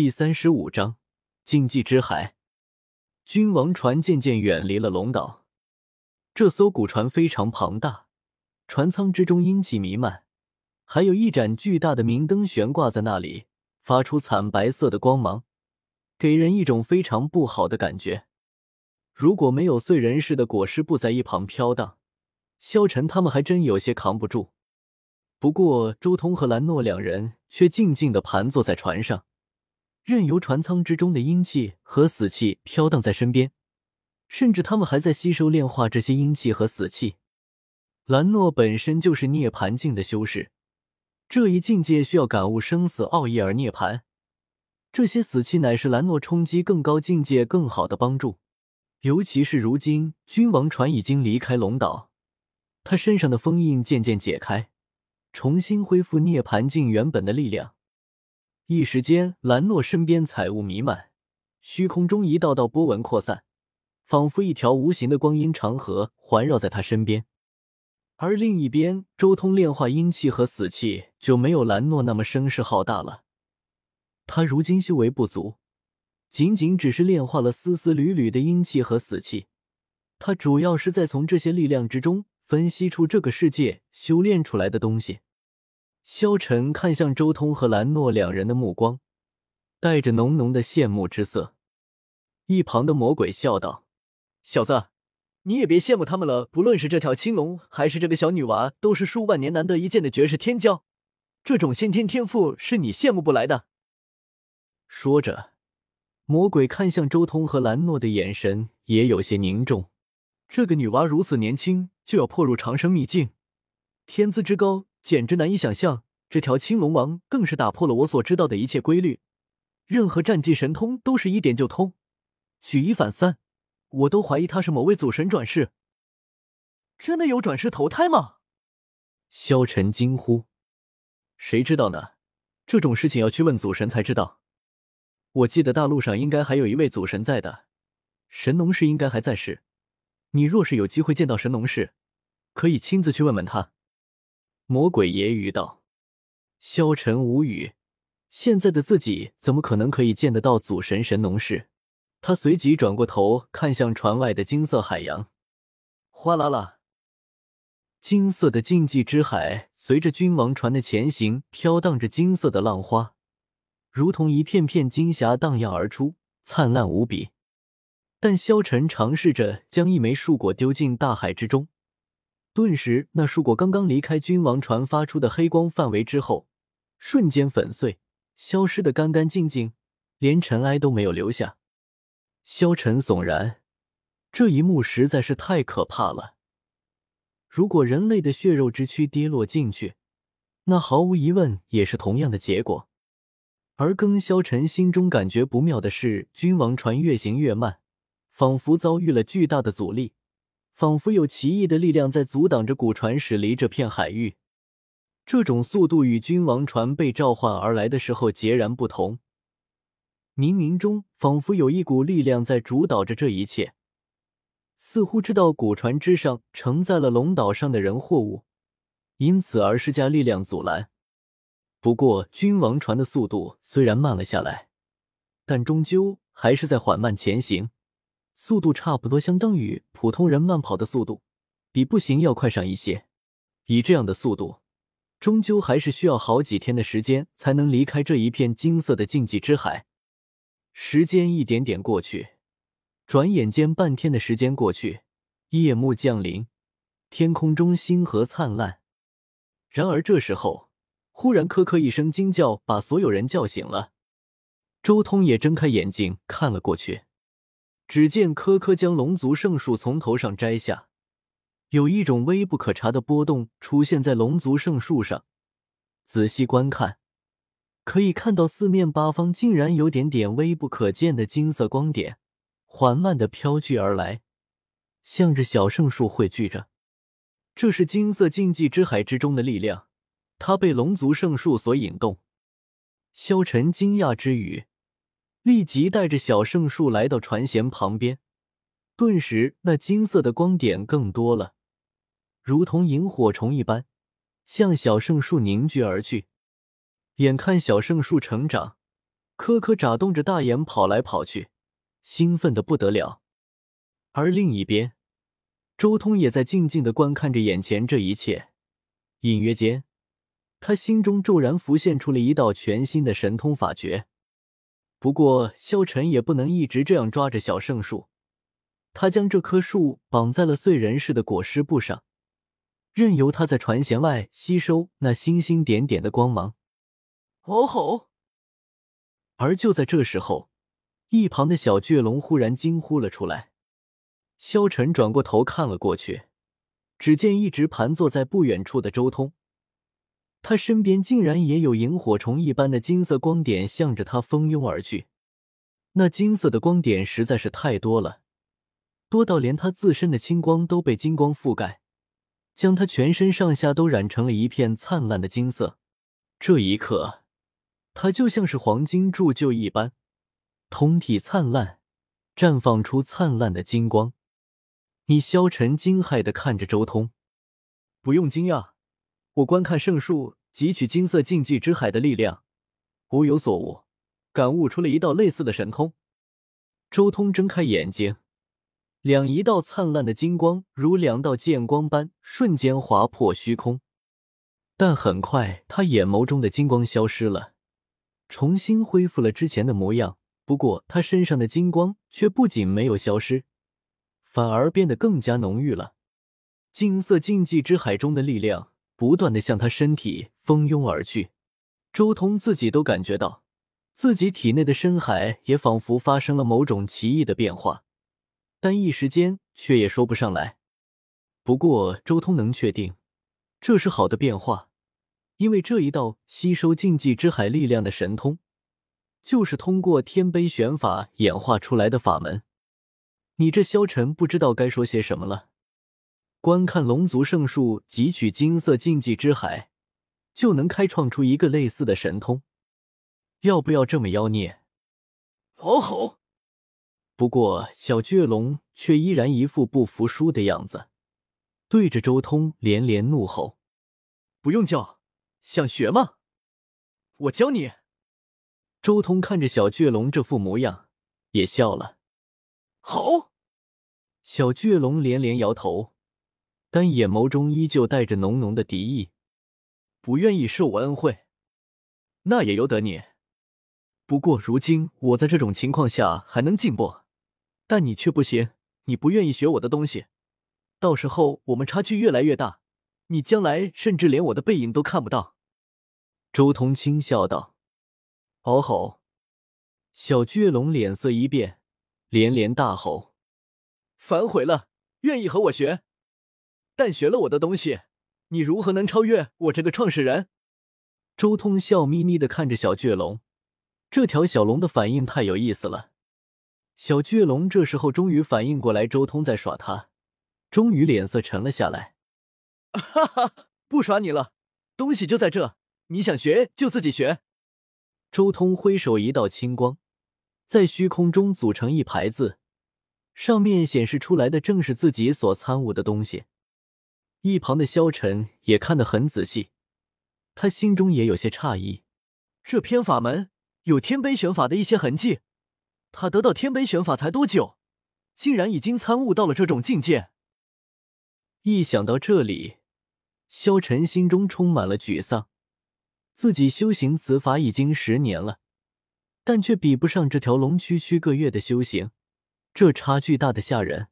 第三十五章禁忌之海。君王船渐渐远离了龙岛。这艘古船非常庞大，船舱之中阴气弥漫，还有一盏巨大的明灯悬挂在那里，发出惨白色的光芒，给人一种非常不好的感觉。如果没有燧人氏的裹尸布在一旁飘荡，萧晨他们还真有些扛不住。不过周通和兰诺两人却静静的盘坐在船上。任由船舱之中的阴气和死气飘荡在身边，甚至他们还在吸收炼化这些阴气和死气。兰诺本身就是涅槃境的修士，这一境界需要感悟生死奥义而涅槃。这些死气乃是兰诺冲击更高境界更好的帮助。尤其是如今君王船已经离开龙岛，他身上的封印渐渐解开，重新恢复涅槃境原本的力量。一时间，兰诺身边彩雾弥漫，虚空中一道道波纹扩散，仿佛一条无形的光阴长河环绕在他身边。而另一边，周通炼化阴气和死气就没有兰诺那么声势浩大了。他如今修为不足，仅仅只是炼化了丝丝缕缕的阴气和死气。他主要是在从这些力量之中分析出这个世界修炼出来的东西。萧晨看向周通和兰诺两人的目光，带着浓浓的羡慕之色。一旁的魔鬼笑道：“小子，你也别羡慕他们了。不论是这条青龙，还是这个小女娃，都是数万年难得一见的绝世天骄，这种先天天赋是你羡慕不来的。”说着，魔鬼看向周通和兰诺的眼神也有些凝重。这个女娃如此年轻就要破入长生秘境，天资之高。简直难以想象，这条青龙王更是打破了我所知道的一切规律，任何战技神通都是一点就通，举一反三，我都怀疑他是某位祖神转世。真的有转世投胎吗？萧晨惊呼。谁知道呢？这种事情要去问祖神才知道。我记得大陆上应该还有一位祖神在的，神农氏应该还在世。你若是有机会见到神农氏，可以亲自去问问他。魔鬼揶揄道：“萧晨无语，现在的自己怎么可能可以见得到祖神神农氏？”他随即转过头看向船外的金色海洋，哗啦啦，金色的禁忌之海随着君王船的前行，飘荡着金色的浪花，如同一片片金霞荡漾而出，灿烂无比。但萧晨尝试着将一枚树果丢进大海之中。顿时，那树果刚刚离开君王船发出的黑光范围之后，瞬间粉碎，消失的干干净净，连尘埃都没有留下。萧晨悚然，这一幕实在是太可怕了。如果人类的血肉之躯跌落进去，那毫无疑问也是同样的结果。而更萧晨心中感觉不妙的是，君王船越行越慢，仿佛遭遇了巨大的阻力。仿佛有奇异的力量在阻挡着古船驶离这片海域，这种速度与君王船被召唤而来的时候截然不同。冥冥中仿佛有一股力量在主导着这一切，似乎知道古船之上承载了龙岛上的人货物，因此而施加力量阻拦。不过，君王船的速度虽然慢了下来，但终究还是在缓慢前行。速度差不多相当于普通人慢跑的速度，比步行要快上一些。以这样的速度，终究还是需要好几天的时间才能离开这一片金色的禁忌之海。时间一点点过去，转眼间半天的时间过去，夜幕降临，天空中星河灿烂。然而这时候，忽然咳咳一声惊叫，把所有人叫醒了。周通也睁开眼睛看了过去。只见柯柯将龙族圣树从头上摘下，有一种微不可察的波动出现在龙族圣树上。仔细观看，可以看到四面八方竟然有点点微不可见的金色光点，缓慢的飘聚而来，向着小圣树汇聚着。这是金色禁忌之海之中的力量，它被龙族圣树所引动。萧晨惊讶之余。立即带着小圣树来到船舷旁边，顿时那金色的光点更多了，如同萤火虫一般，向小圣树凝聚而去。眼看小圣树成长，颗颗眨动着大眼跑来跑去，兴奋的不得了。而另一边，周通也在静静的观看着眼前这一切，隐约间，他心中骤然浮现出了一道全新的神通法诀。不过，萧晨也不能一直这样抓着小圣树，他将这棵树绑在了燧人氏的裹尸布上，任由它在船舷外吸收那星星点点的光芒。哦吼！而就在这时候，一旁的小巨龙忽然惊呼了出来。萧晨转过头看了过去，只见一直盘坐在不远处的周通，他身边竟然也有萤火虫一般的金色光点向着他蜂拥而去。那金色的光点实在是太多了，多到连他自身的青光都被金光覆盖，将他全身上下都染成了一片灿烂的金色。这一刻。他就像是黄金铸就一般，通体灿烂，绽放出灿烂的金光。你萧晨惊骇的看着周通，不用惊讶，我观看圣树汲取金色禁忌之海的力量，无有所悟，感悟出了一道类似的神通。周通睁开眼睛，两一道灿烂的金光如两道剑光般瞬间划破虚空，但很快他眼眸中的金光消失了。重新恢复了之前的模样，不过他身上的金光却不仅没有消失，反而变得更加浓郁了。金色禁忌之海中的力量不断的向他身体蜂拥而去，周通自己都感觉到自己体内的深海也仿佛发生了某种奇异的变化，但一时间却也说不上来。不过周通能确定，这是好的变化。因为这一道吸收禁忌之海力量的神通，就是通过天杯玄法演化出来的法门。你这萧晨不知道该说些什么了。观看龙族圣树汲取金色禁忌之海，就能开创出一个类似的神通，要不要这么妖孽？吼吼！不过小倔龙却依然一副不服输的样子，对着周通连连怒吼：“不用叫！”想学吗？我教你。周通看着小倔龙这副模样，也笑了。好。小倔龙连连摇头，但眼眸中依旧带着浓浓的敌意。不愿意受我恩惠，那也由得你。不过如今我在这种情况下还能进步，但你却不行。你不愿意学我的东西，到时候我们差距越来越大。你将来甚至连我的背影都看不到。”周通轻笑道。“嗷吼！”小巨龙脸色一变，连连大吼：“反悔了！愿意和我学，但学了我的东西，你如何能超越我这个创始人？”周通笑眯眯的看着小巨龙，这条小龙的反应太有意思了。小巨龙这时候终于反应过来，周通在耍他，终于脸色沉了下来。哈哈，不耍你了，东西就在这，你想学就自己学。周通挥手，一道青光在虚空中组成一排字，上面显示出来的正是自己所参悟的东西。一旁的萧晨也看得很仔细，他心中也有些诧异，这篇法门有天杯玄法的一些痕迹。他得到天杯玄法才多久，竟然已经参悟到了这种境界？一想到这里。萧晨心中充满了沮丧，自己修行此法已经十年了，但却比不上这条龙区区个月的修行，这差距大的吓人。